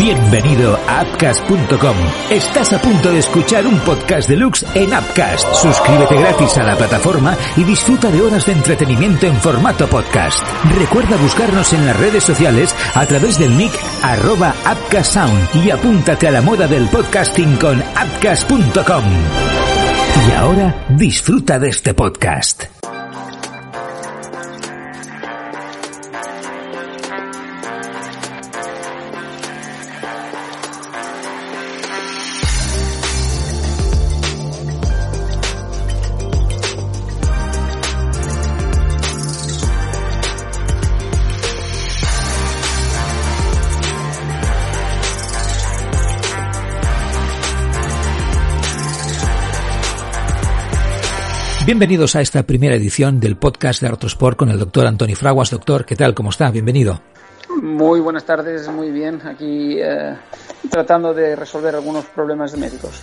Bienvenido a Appcast.com. Estás a punto de escuchar un podcast deluxe en Appcast. Suscríbete gratis a la plataforma y disfruta de horas de entretenimiento en formato podcast. Recuerda buscarnos en las redes sociales a través del nick arroba Sound y apúntate a la moda del podcasting con Appcast.com. Y ahora disfruta de este podcast. Bienvenidos a esta primera edición del podcast de Artrosport con el doctor Antoni Fraguas. Doctor, ¿qué tal? ¿Cómo está? Bienvenido. Muy buenas tardes, muy bien. Aquí eh, tratando de resolver algunos problemas de médicos.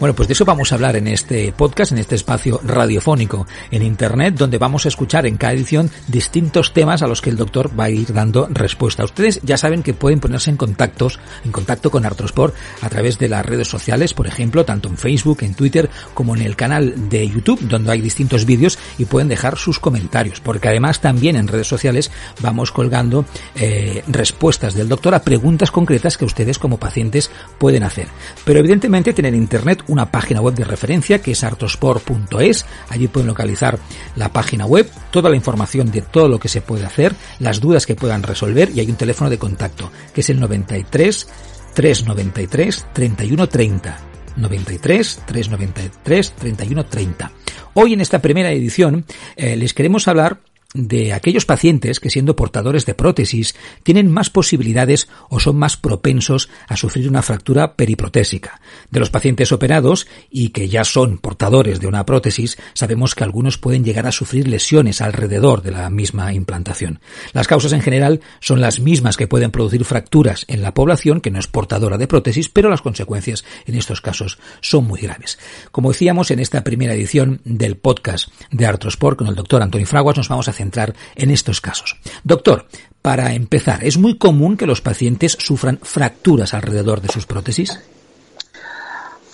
Bueno, pues de eso vamos a hablar en este podcast, en este espacio radiofónico en Internet, donde vamos a escuchar en cada edición distintos temas a los que el doctor va a ir dando respuesta. Ustedes ya saben que pueden ponerse en contactos, en contacto con Artrosport a través de las redes sociales, por ejemplo, tanto en Facebook, en Twitter, como en el canal de YouTube, donde hay distintos vídeos y pueden dejar sus comentarios, porque además también en redes sociales vamos colgando eh, respuestas del doctor a preguntas concretas que ustedes como pacientes pueden hacer. Pero evidentemente tener Internet una página web de referencia que es artosport.es. Allí pueden localizar la página web, toda la información de todo lo que se puede hacer, las dudas que puedan resolver y hay un teléfono de contacto que es el 93 393 3130. 93 393 3130. Hoy en esta primera edición eh, les queremos hablar de aquellos pacientes que siendo portadores de prótesis tienen más posibilidades o son más propensos a sufrir una fractura periprotésica. De los pacientes operados y que ya son portadores de una prótesis, sabemos que algunos pueden llegar a sufrir lesiones alrededor de la misma implantación. Las causas en general son las mismas que pueden producir fracturas en la población que no es portadora de prótesis, pero las consecuencias en estos casos son muy graves. Como decíamos en esta primera edición del podcast de Artrosport con el doctor Antonio Fraguas, nos vamos a entrar en estos casos. Doctor, para empezar, ¿es muy común que los pacientes sufran fracturas alrededor de sus prótesis?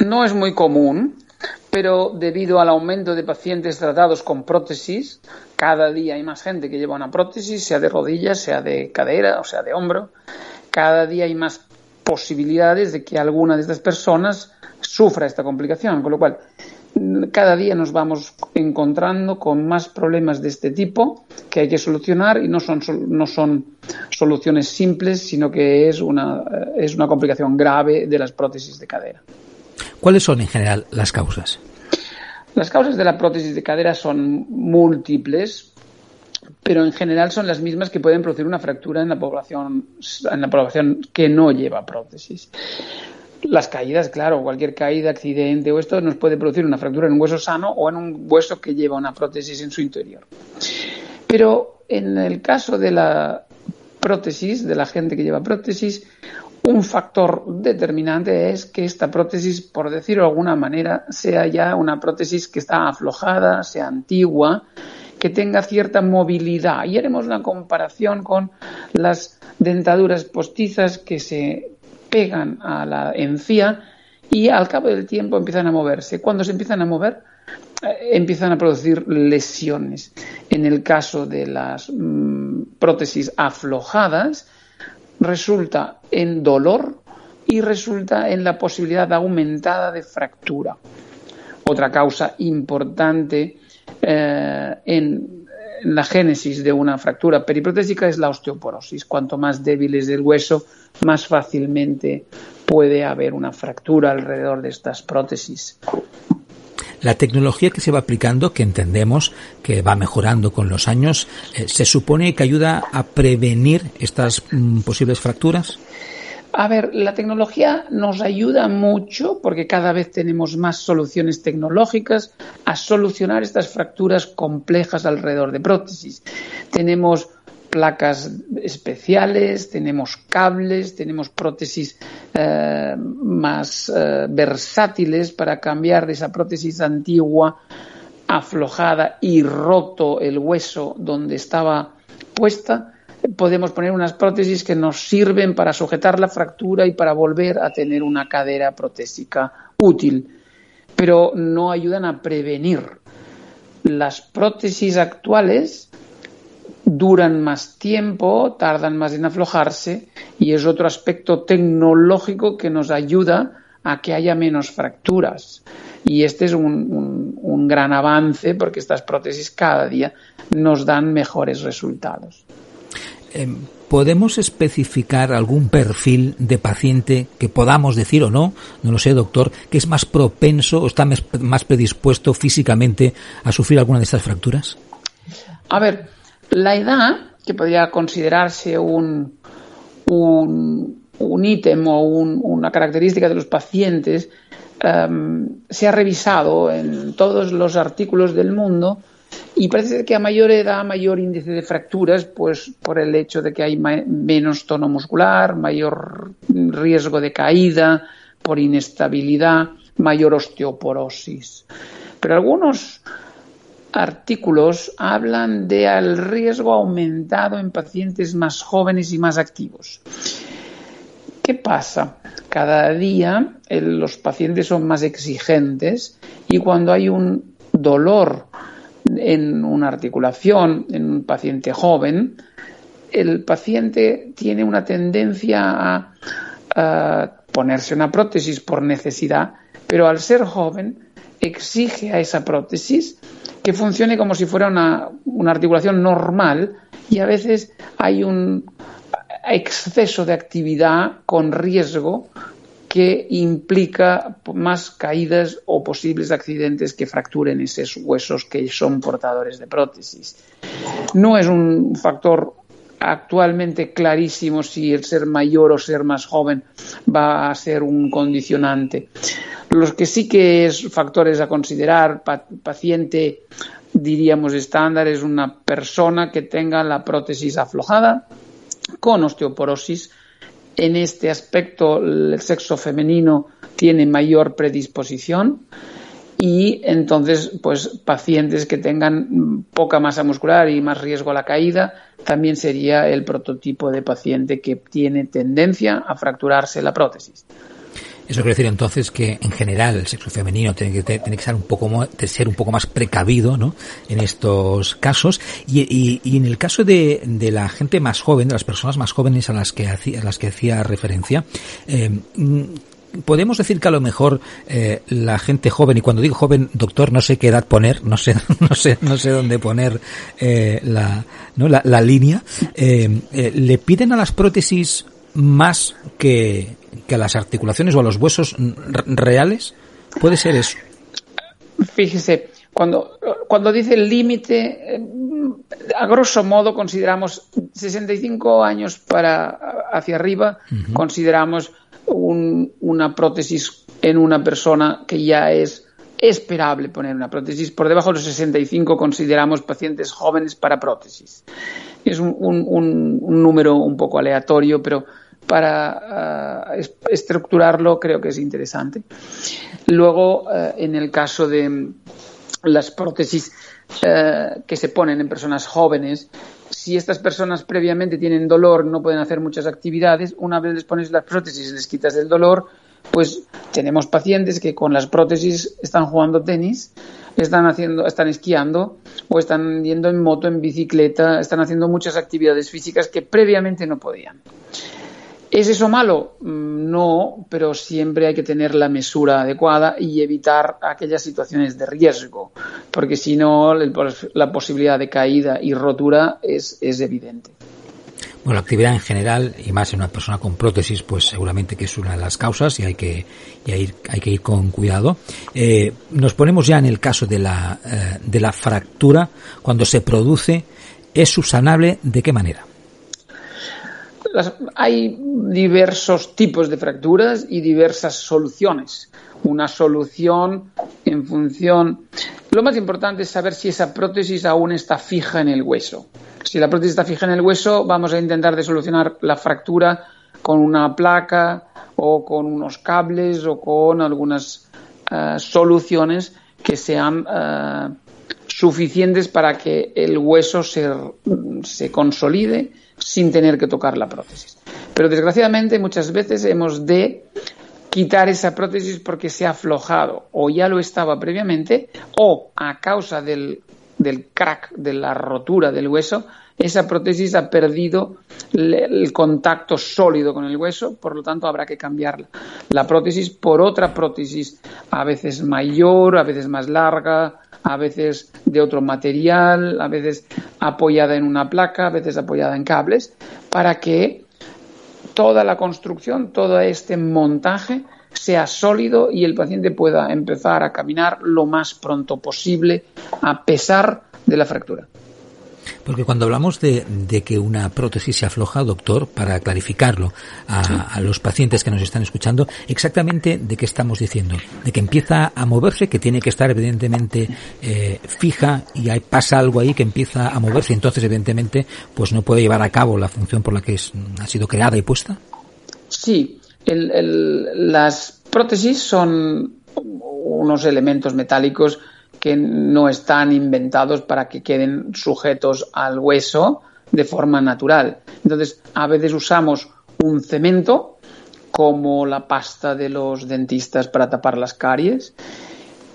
No es muy común, pero debido al aumento de pacientes tratados con prótesis, cada día hay más gente que lleva una prótesis, sea de rodillas, sea de cadera o sea de hombro, cada día hay más posibilidades de que alguna de estas personas sufra esta complicación, con lo cual cada día nos vamos encontrando con más problemas de este tipo que hay que solucionar y no son, no son soluciones simples, sino que es una, eh, es una complicación grave de las prótesis de cadera. ¿Cuáles son en general las causas? Las causas de la prótesis de cadera son múltiples, pero en general son las mismas que pueden producir una fractura en la población, en la población que no lleva prótesis. Las caídas, claro, cualquier caída, accidente o esto nos puede producir una fractura en un hueso sano o en un hueso que lleva una prótesis en su interior. Pero en el caso de la prótesis, de la gente que lleva prótesis, un factor determinante es que esta prótesis, por decirlo de alguna manera, sea ya una prótesis que está aflojada, sea antigua, que tenga cierta movilidad. Y haremos una comparación con las dentaduras postizas que se pegan a la encía y al cabo del tiempo empiezan a moverse. Cuando se empiezan a mover, eh, empiezan a producir lesiones. En el caso de las mm, prótesis aflojadas, resulta en dolor y resulta en la posibilidad aumentada de fractura. Otra causa importante eh, en la génesis de una fractura periprotésica es la osteoporosis. Cuanto más débil es el hueso, más fácilmente puede haber una fractura alrededor de estas prótesis. La tecnología que se va aplicando, que entendemos que va mejorando con los años, eh, ¿se supone que ayuda a prevenir estas mm, posibles fracturas? A ver, la tecnología nos ayuda mucho porque cada vez tenemos más soluciones tecnológicas a solucionar estas fracturas complejas alrededor de prótesis. Tenemos placas especiales, tenemos cables, tenemos prótesis eh, más eh, versátiles para cambiar de esa prótesis antigua, aflojada y roto el hueso donde estaba puesta podemos poner unas prótesis que nos sirven para sujetar la fractura y para volver a tener una cadera protésica útil, pero no ayudan a prevenir. Las prótesis actuales duran más tiempo, tardan más en aflojarse y es otro aspecto tecnológico que nos ayuda a que haya menos fracturas. Y este es un, un gran avance porque estas prótesis cada día nos dan mejores resultados. Em, ¿Podemos especificar algún perfil de paciente que podamos decir o no, no lo sé, doctor, que es más propenso o está más predispuesto físicamente a sufrir alguna de estas fracturas? A ver, la edad, que podría considerarse un, un, ítem o una característica de los pacientes, em, se ha revisado en todos los artículos del mundo y parece que a mayor edad, mayor índice de fracturas, pues por el hecho de que hay menos tono muscular, mayor riesgo de caída, por inestabilidad, mayor osteoporosis. Pero algunos artículos hablan de al riesgo aumentado en pacientes más jóvenes y más activos. ¿Qué pasa? Cada día los pacientes son más exigentes y cuando hay un dolor en una articulación en un paciente joven, el paciente tiene una tendencia a, ponerse una prótesis por necesidad, pero al ser joven exige a esa prótesis que funcione como si fuera una, una articulación normal y a veces hay un exceso de actividad con riesgo que implica más caídas o posibles accidentes que fracturen esos huesos que son portadores de prótesis. No es un factor actualmente clarísimo si el ser mayor o ser más joven va a ser un condicionante. Los que sí que es factores a considerar, paciente diríamos estándar, es una persona que tenga la prótesis aflojada con osteoporosis en este aspecto el sexo femenino tiene mayor predisposición y entonces pues pacientes que tengan poca masa muscular y más riesgo a la caída también sería el prototipo de paciente que tiene tendencia a fracturarse la prótesis. Eso quiere decir entonces que en general el sexo femenino tiene que, tiene que ser un poco más precavido, ¿no? En estos casos y, y, en el caso de, de, la gente más joven, de las personas más jóvenes a las que hacía, a las que hacía referencia, eh, podemos decir que a lo mejor eh, la gente joven y cuando digo joven doctor no sé qué edad poner no sé no sé no sé dónde poner eh, la, ¿no? la, la línea le piden a las prótesis más que, que a las articulaciones o a los huesos reales? ¿Puede ser eso? Fíjese, cuando, cuando dice el límite, eh, a grosso modo consideramos 65 años para hacia arriba, consideramos una prótesis en una persona que ya es esperable poner una prótesis. Por debajo de los 65 consideramos pacientes jóvenes para prótesis. Es un, un número un poco aleatorio, pero para eh, estructurarlo creo que es interesante. Luego, eh, en el caso de las prótesis eh, que se ponen en personas jóvenes, si estas personas previamente tienen dolor, no pueden hacer muchas actividades, una vez les pones las prótesis y les quitas el dolor, pues tenemos pacientes que con las prótesis están jugando tenis, están haciendo, están esquiando o están yendo en moto, en bicicleta, están haciendo muchas actividades físicas que previamente no podían. ¿Es eso malo? Mm, no, pero siempre hay que tener la mesura adecuada y evitar aquellas situaciones de riesgo, porque si no, la posibilidad de caída y rotura es, evidente. Bueno, la actividad en general, y más en una persona con prótesis, pues seguramente que es una de las causas y hay que, ir, hay que ir con cuidado. Eh, nos ponemos ya en el caso de la, eh, de la fractura, cuando se produce, ¿es subsanable de qué manera? Hay diversos tipos de fracturas y diversas soluciones. Una solución en función. Lo más importante es saber si esa prótesis aún está fija en el hueso. Si la prótesis está fija en el hueso, vamos a intentar de solucionar la fractura con una placa o con unos cables o con algunas eh, soluciones que sean eh, suficientes para que el hueso se, se consolide sin tener que tocar la prótesis. Pero desgraciadamente muchas veces hemos de quitar esa prótesis porque se ha aflojado o ya lo estaba previamente o a causa del, del crack, de la rotura del hueso, esa prótesis ha perdido el contacto sólido con el hueso, por lo tanto habrá que cambiar la prótesis por otra prótesis, a veces mayor, a veces más larga, a veces de otro material, a veces apoyada en una placa, a veces apoyada en cables, para que toda la construcción, todo este montaje sea sólido y el paciente pueda empezar a caminar lo más pronto posible a pesar de la fractura. Porque cuando hablamos de, que una prótesis se afloja, doctor, para clarificarlo a, los pacientes que nos están escuchando, exactamente de qué estamos diciendo. De que empieza a moverse, que tiene que estar evidentemente eh, fija y hay, pasa algo ahí que empieza a moverse, entonces evidentemente pues no puede llevar a cabo la función por la que ha sido creada y puesta. Sí, las prótesis son unos elementos metálicos que no están inventados para que queden sujetos al hueso de forma natural. Entonces, a veces usamos un cemento como la pasta de los dentistas para tapar las caries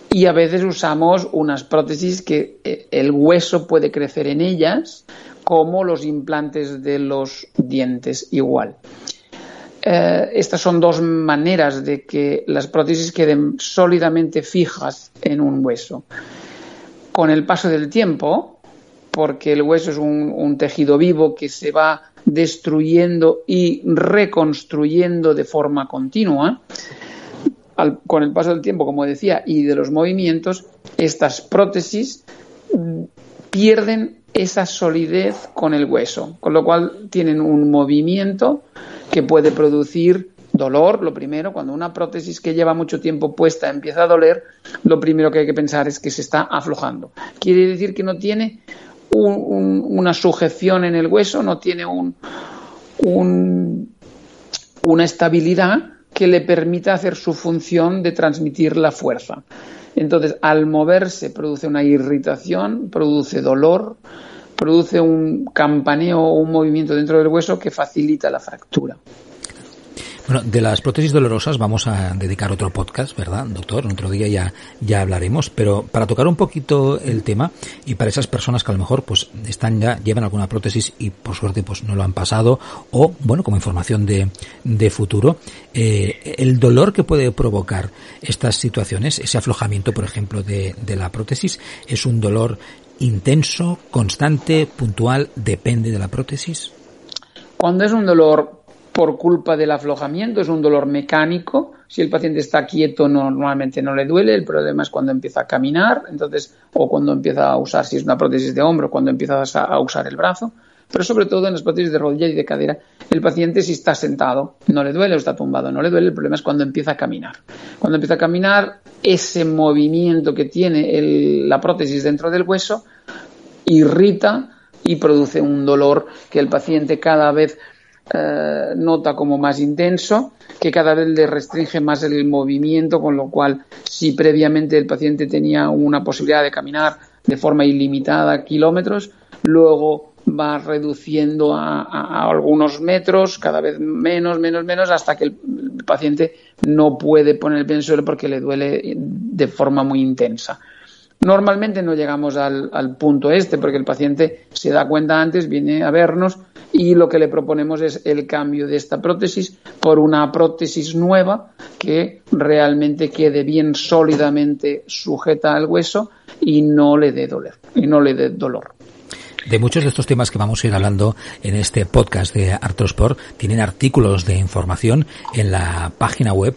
y a veces usamos unas prótesis que eh, el hueso puede crecer en ellas como los implantes de los dientes igual. Eh, estas son dos maneras de que las prótesis queden sólidamente fijas en un hueso. Con el paso del tiempo, porque el hueso es un, tejido vivo que se va destruyendo y reconstruyendo de forma continua, con el paso del tiempo, como decía, y de los movimientos, estas prótesis pierden esa solidez con el hueso, con lo cual tienen un movimiento que puede producir dolor, lo primero, cuando una prótesis que lleva mucho tiempo puesta empieza a doler, lo primero que hay que pensar es que se está aflojando. Quiere decir que no tiene una sujeción en el hueso, no tiene un, una estabilidad que le permita hacer su función de transmitir la fuerza. Entonces, al moverse produce una irritación, produce dolor, produce un campaneo o un movimiento dentro del hueso que facilita la fractura. Bueno, de las prótesis dolorosas vamos a dedicar otro podcast, ¿verdad, doctor? Otro día ya, ya hablaremos, pero para tocar un poquito el tema y para esas personas que a lo mejor pues están ya, llevan alguna prótesis y por suerte pues no lo han pasado o, bueno, como información de, de futuro, eh, el dolor que puede provocar estas situaciones, ese aflojamiento, por ejemplo, de, de la prótesis, es un dolor intenso, constante, puntual, depende de la prótesis. Cuando es un dolor por culpa del aflojamiento, es un dolor mecánico. Si el paciente está quieto, normalmente no le duele. El problema es cuando empieza a caminar, entonces, o cuando empieza a usar, si es una prótesis de hombro, cuando empieza a usar el brazo. Pero sobre todo en las prótesis de rodilla y de cadera, el paciente si está sentado no le duele o está tumbado no le duele. El problema es cuando empieza a caminar. Cuando empieza a caminar, ese movimiento que tiene la prótesis dentro del hueso irrita y produce un dolor que el paciente cada vez eh, nota como más intenso, que cada vez le restringe más el movimiento, con lo cual si previamente el paciente tenía una posibilidad de caminar de forma ilimitada kilómetros, luego va reduciendo a, algunos metros, cada vez menos, menos, menos, hasta que el, paciente no puede poner el pie en el suelo porque le duele de forma muy intensa. Normalmente no llegamos al, punto este porque el paciente se da cuenta antes, viene a vernos y lo que le proponemos es el cambio de esta prótesis por una prótesis nueva que realmente quede bien sólidamente sujeta al hueso y no le dé dolor y no le dé dolor. De muchos de estos temas que vamos a ir hablando en este podcast de Artrosport tienen artículos de información en la página web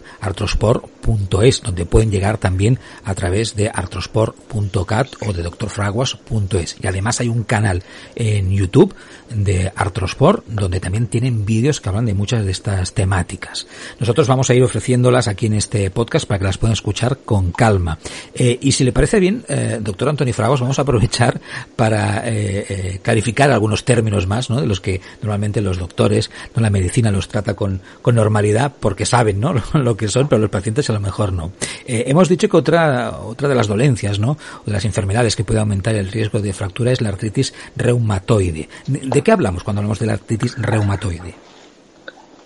artrosport.es, donde pueden llegar también a través de artrosport.cat o de doctorfraguas.es. Y además hay un canal en YouTube de Artrosport, donde también tienen vídeos que hablan de muchas de estas temáticas. Nosotros vamos a ir ofreciéndolas aquí en este podcast para que las puedan escuchar con calma. Eh, y si le parece bien, eh, doctor Antonio Fraguas, vamos a aprovechar para eh, eh, clarificar algunos términos más, ¿no? De los que normalmente los doctores, no la medicina los trata con, con normalidad porque saben, ¿no? Lo que son, pero los pacientes a lo mejor no. Eh, hemos dicho que otra, otra de las dolencias, ¿no? O de las enfermedades que puede aumentar el riesgo de fractura es la artritis reumatoide. ¿De, qué hablamos cuando hablamos de la artritis reumatoide?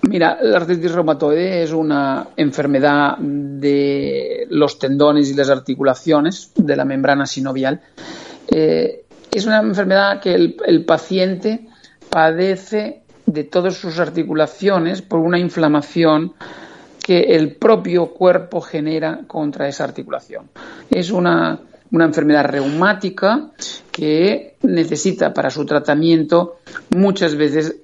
Mira, la artritis reumatoide es una enfermedad de los tendones y las articulaciones de la membrana sinovial. Eh, es una enfermedad que el paciente padece de todas sus articulaciones por una inflamación que el propio cuerpo genera contra esa articulación. Es una, enfermedad reumática que necesita para su tratamiento muchas veces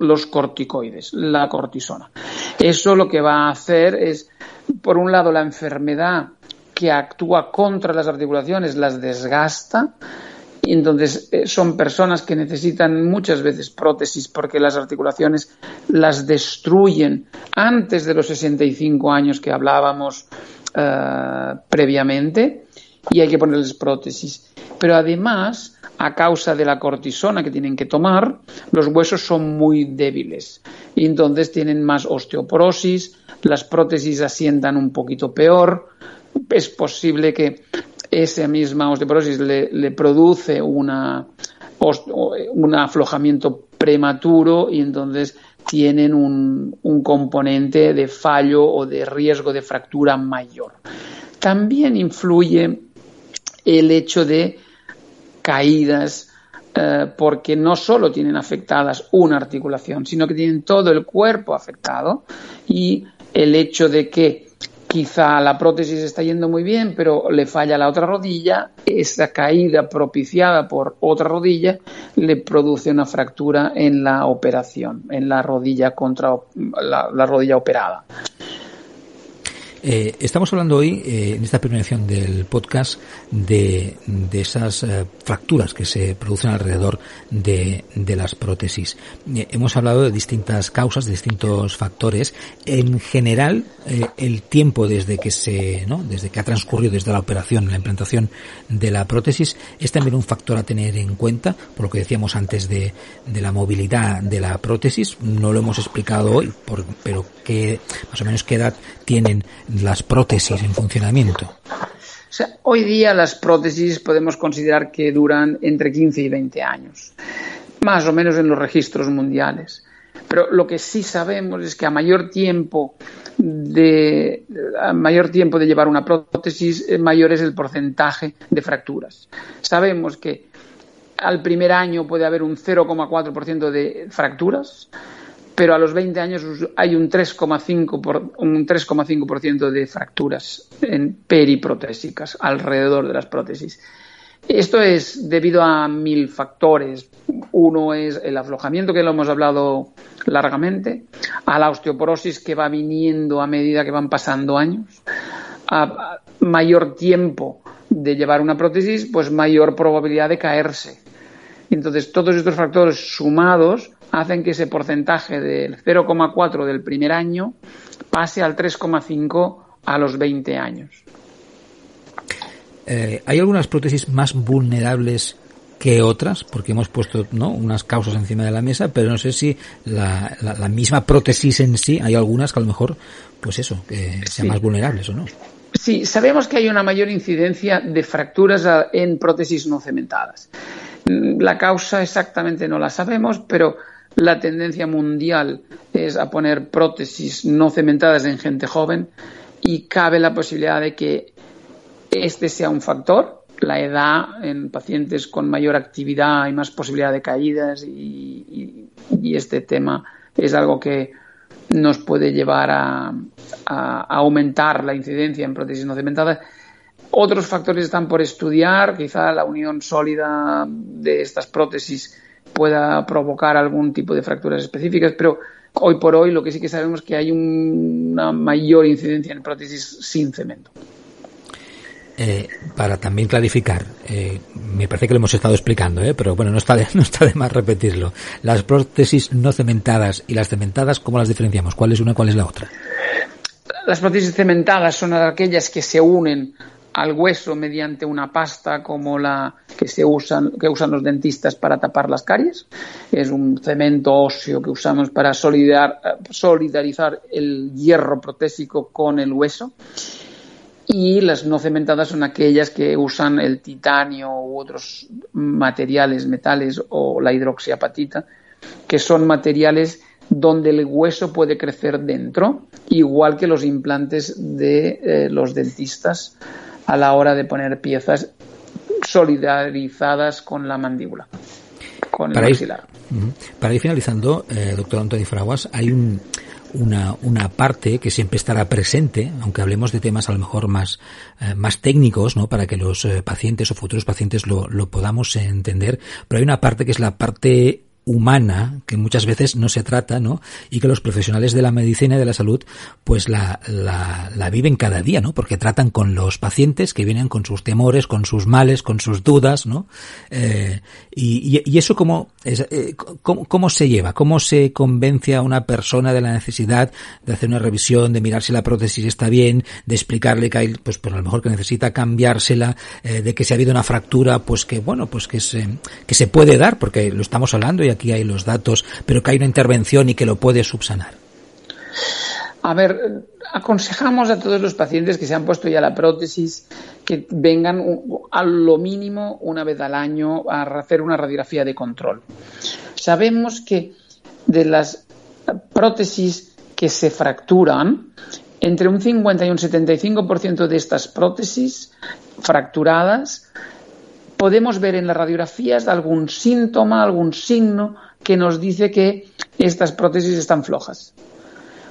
los corticoides, la cortisona. Eso lo que va a hacer es, por un lado, la enfermedad que actúa contra las articulaciones las desgasta y entonces eh, son personas que necesitan muchas veces prótesis porque las articulaciones las destruyen antes de los 65 años que hablábamos eh, previamente y hay que ponerles prótesis. Pero además, a causa de la cortisona que tienen que tomar, los huesos son muy débiles y entonces tienen más osteoporosis, las prótesis asientan un poquito peor. Es posible que esa misma osteoporosis le, produce una, un aflojamiento prematuro y entonces tienen un, un, componente de fallo o de riesgo de fractura mayor. También influye el hecho de caídas eh, porque no solo tienen afectadas una articulación, sino que tienen todo el cuerpo afectado y el hecho de que quizá la prótesis está yendo muy bien, pero le falla la otra rodilla, esa caída propiciada por otra rodilla le produce una fractura en la operación, en la rodilla contra la rodilla operada. Eh, estamos hablando hoy, eh, en esta primera edición del podcast, de, de esas eh, fracturas que se producen alrededor de, de las prótesis. hemos hablado de distintas causas, de distintos factores. En general, el tiempo desde que se, ¿no? desde que ha transcurrido desde la operación, la implantación de la prótesis, es también un factor a tener en cuenta, por lo que decíamos antes de, de la movilidad de la prótesis. No lo hemos explicado hoy, por, pero que más o menos qué edad tienen las prótesis en funcionamiento? hoy día las prótesis podemos considerar que duran entre 15 y 20 años, más o menos en los registros mundiales. Pero lo que sí sabemos es que a mayor tiempo de a mayor tiempo de llevar una prótesis, eh, mayor es el porcentaje de fracturas. Sabemos que al primer año puede haber un 0,4% de fracturas, pero a los 20 años hay un 3,5% por, un 3,5% de fracturas en periprotésicas alrededor de las prótesis. Esto es debido a mil factores. Uno es el aflojamiento, que lo hemos hablado largamente, a la osteoporosis que va viniendo a medida que van pasando años, a mayor tiempo de llevar una prótesis, pues mayor probabilidad de caerse. Entonces, todos estos factores sumados hacen que ese porcentaje del 0,4 del primer año pase al 3,5 a los 20 años. Eh, ¿Hay algunas prótesis más vulnerables que otras? Porque hemos puesto ¿no? unas causas encima de la mesa, pero no sé si la, misma prótesis en sí, hay algunas que a lo mejor, pues eso, que sean más vulnerables o no. Sí, sabemos que hay una mayor incidencia de fracturas en prótesis no cementadas. La causa exactamente no la sabemos, pero la tendencia mundial es a poner prótesis no cementadas en gente joven y cabe la posibilidad de que este sea un factor, la edad en pacientes con mayor actividad y más posibilidad de caídas y, este tema es algo que nos puede llevar a, aumentar la incidencia en prótesis no cementadas. Otros factores están por estudiar, quizá la unión sólida de estas prótesis pueda provocar algún tipo de fracturas específicas, pero hoy por hoy lo que sí que sabemos es que hay una mayor incidencia en prótesis sin cemento. Eh, para también clarificar, eh, me parece que lo hemos estado explicando, eh, pero bueno, no está, de, no está de más repetirlo. Las prótesis no cementadas y las cementadas, ¿cómo las diferenciamos? ¿Cuál es una, cuál es la otra? Las prótesis cementadas son aquellas que se unen al hueso mediante una pasta como la que se usan que usan los dentistas para tapar las caries. Es un cemento óseo que usamos para solidarizar el hierro protésico con el hueso. Y las no cementadas son aquellas que usan el titanio u otros materiales, metales o la hidroxiapatita, que son materiales donde el hueso puede crecer dentro, igual que los implantes de eh, los dentistas a la hora de poner piezas solidarizadas con la mandíbula, con para ir, Para ir finalizando, eh, doctor Antonio Fraguas, hay una, una parte que siempre estará presente, aunque hablemos de temas a lo mejor más, eh, más técnicos, ¿no? Para que los eh, pacientes o futuros pacientes lo, lo podamos entender, pero hay una parte que es la parte humana que muchas veces no se trata, ¿no? Y que los profesionales de la medicina y de la salud pues la, la, la, viven cada día, ¿no? Porque tratan con los pacientes que vienen con sus temores, con sus males, con sus dudas, ¿no? Eh, y, y, eso cómo, es, eh, cómo, cómo, se lleva, cómo se convence a una persona de la necesidad de hacer una revisión, de mirar si la prótesis está bien, de explicarle que hay, pues, pues a lo mejor que necesita cambiársela, eh, de que si ha habido una fractura, pues que bueno, pues que se, que se puede dar, porque lo estamos hablando y aquí hay los datos, pero que hay una intervención y que lo puede subsanar? A ver, aconsejamos a todos los pacientes que se han puesto ya la prótesis que vengan a lo mínimo una vez al año a hacer una radiografía de control. Sabemos que de las prótesis que se fracturan, entre un 50 y un 75% de estas prótesis fracturadas podemos ver en las radiografías algún síntoma, algún signo que nos dice que estas prótesis están flojas.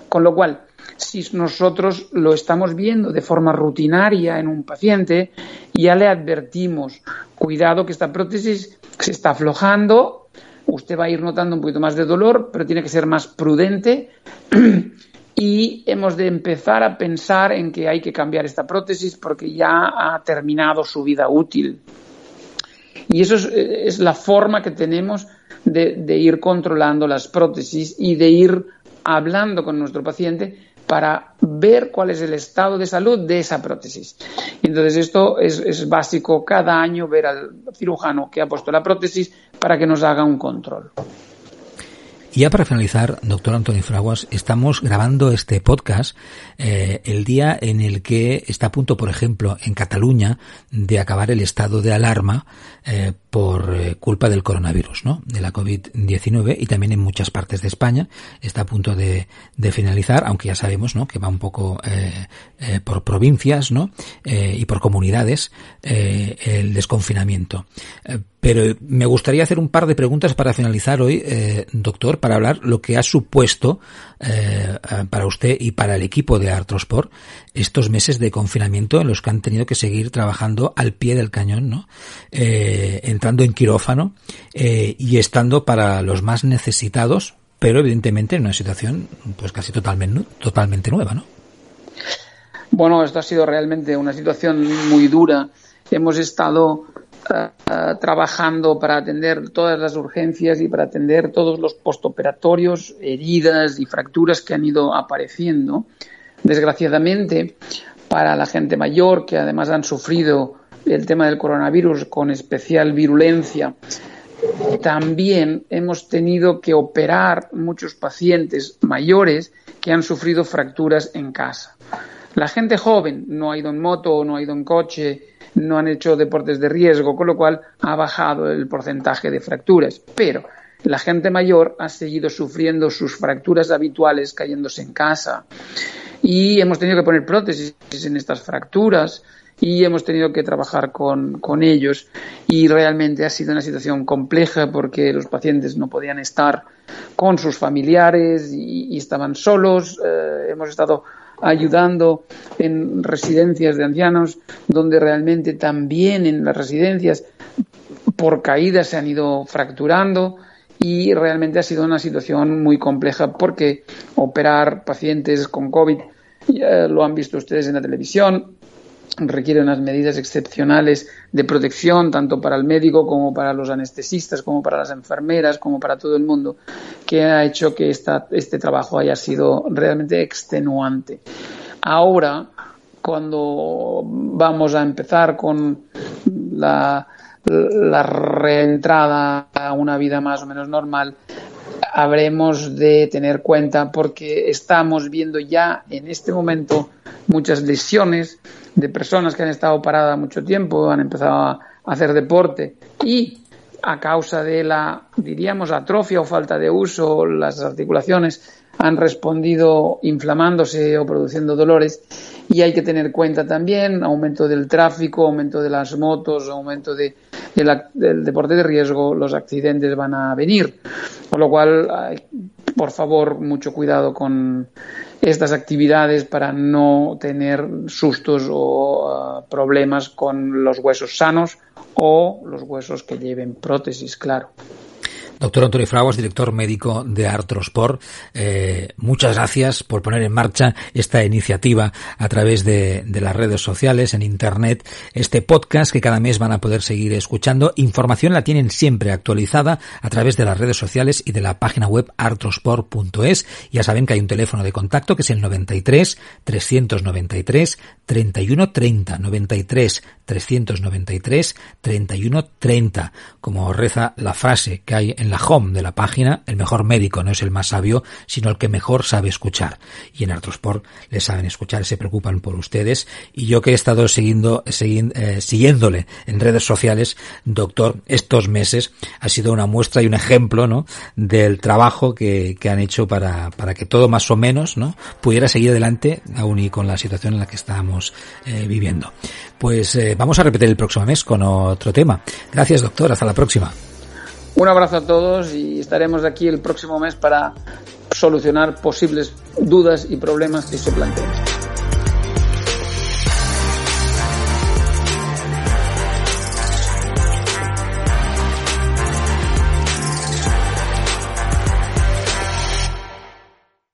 Con lo cual, si nosotros lo estamos viendo de forma rutinaria en un paciente, ya le advertimos, cuidado que esta prótesis se está aflojando, usted va a ir notando un poquito más de dolor, pero tiene que ser más prudente y hemos de empezar a pensar en que hay que cambiar esta prótesis porque ya ha terminado su vida útil. Y eso es, la forma que tenemos de, ir controlando las prótesis y de ir hablando con nuestro paciente para ver cuál es el estado de salud de esa prótesis. Entonces, esto es, básico cada año ver al cirujano que ha puesto la prótesis para que nos haga un control. Y ya para finalizar, doctor Antonio Fraguas, estamos grabando este podcast eh, el día en el que está a punto, por ejemplo, en Cataluña, de acabar el estado de alarma eh, por eh, culpa del coronavirus, ¿no? De la COVID-19 y también en muchas partes de España está a punto de, de finalizar, aunque ya sabemos, ¿no? Que va un poco eh, eh, por provincias, ¿no? Eh, y por comunidades el desconfinamiento. pero me gustaría hacer un par de preguntas para finalizar hoy, doctor, para hablar lo que ha supuesto eh, para usted y para el equipo de Artrosport estos meses de confinamiento en los que han tenido que seguir trabajando al pie del cañón, ¿no? Eh, entrando en quirófano eh, y estando para los más necesitados, pero evidentemente en una situación pues casi totalmente, totalmente nueva, ¿no? Bueno, esto ha sido realmente una situación muy dura. Hemos estado trabajando para atender todas las urgencias y para atender todos los postoperatorios, heridas y fracturas que han ido apareciendo. Desgraciadamente, para la gente mayor que además han sufrido el tema del coronavirus con especial virulencia, también hemos tenido que operar muchos pacientes mayores que han sufrido fracturas en casa. La gente joven no ha ido en moto, no ha ido en coche, no han hecho deportes de riesgo, con lo cual ha bajado el porcentaje de fracturas. Pero la gente mayor ha seguido sufriendo sus fracturas habituales cayéndose en casa y hemos tenido que poner prótesis en estas fracturas y hemos tenido que trabajar con, con, ellos y realmente ha sido una situación compleja porque los pacientes no podían estar con sus familiares y, estaban solos. Eh, hemos estado ayudando en residencias de ancianos, donde realmente también en las residencias por caídas se han ido fracturando y realmente ha sido una situación muy compleja porque operar pacientes con COVID, lo han visto ustedes en la televisión, requiere unas medidas excepcionales de protección, tanto para el médico como para los anestesistas, como para las enfermeras, como para todo el mundo, que ha hecho que esta, este trabajo haya sido realmente extenuante. Ahora, cuando vamos a empezar con la, la reentrada a una vida más o menos normal, habremos de tener cuenta porque estamos viendo ya en este momento muchas lesiones de personas que han estado paradas mucho tiempo, han empezado a hacer deporte y a causa de la, diríamos, atrofia o falta de uso, las articulaciones han respondido inflamándose o produciendo dolores y hay que tener cuenta también aumento del tráfico, aumento de las motos, aumento de, del deporte de riesgo, los accidentes van a venir. Con lo cual, por favor, mucho cuidado con estas actividades para no tener sustos o ah, problemas con los huesos sanos o los huesos que lleven prótesis, claro. Doctor Antonio Fraguas, director médico de Artrosport, eh, muchas gracias por poner en marcha esta iniciativa a través de, las redes sociales, en Internet, este podcast que cada mes van a poder seguir escuchando. Información la tienen siempre actualizada a través de las redes sociales y de la página web artrosport.es. Ya saben que hay un teléfono de contacto que es el 93 393 3130 93 393 3130 como reza la frase que hay en la home de la página, el mejor médico no es el más sabio, sino el que mejor sabe escuchar. Y en Artrosport les saben escuchar, se preocupan por ustedes. Y yo que he estado siguiendo, eh, siguiéndole en redes sociales, doctor, estos meses ha sido una muestra y un ejemplo, ¿no? Del trabajo que, que han hecho para, para que todo más o menos, ¿no? Pudiera seguir adelante, aún y con la situación en la que estamos eh, viviendo. Pues eh, vamos a repetir el próximo mes con otro tema. Gracias, doctor. Hasta la próxima. Un abrazo a todos y estaremos aquí el próximo mes para solucionar posibles dudas y problemas que se planteen.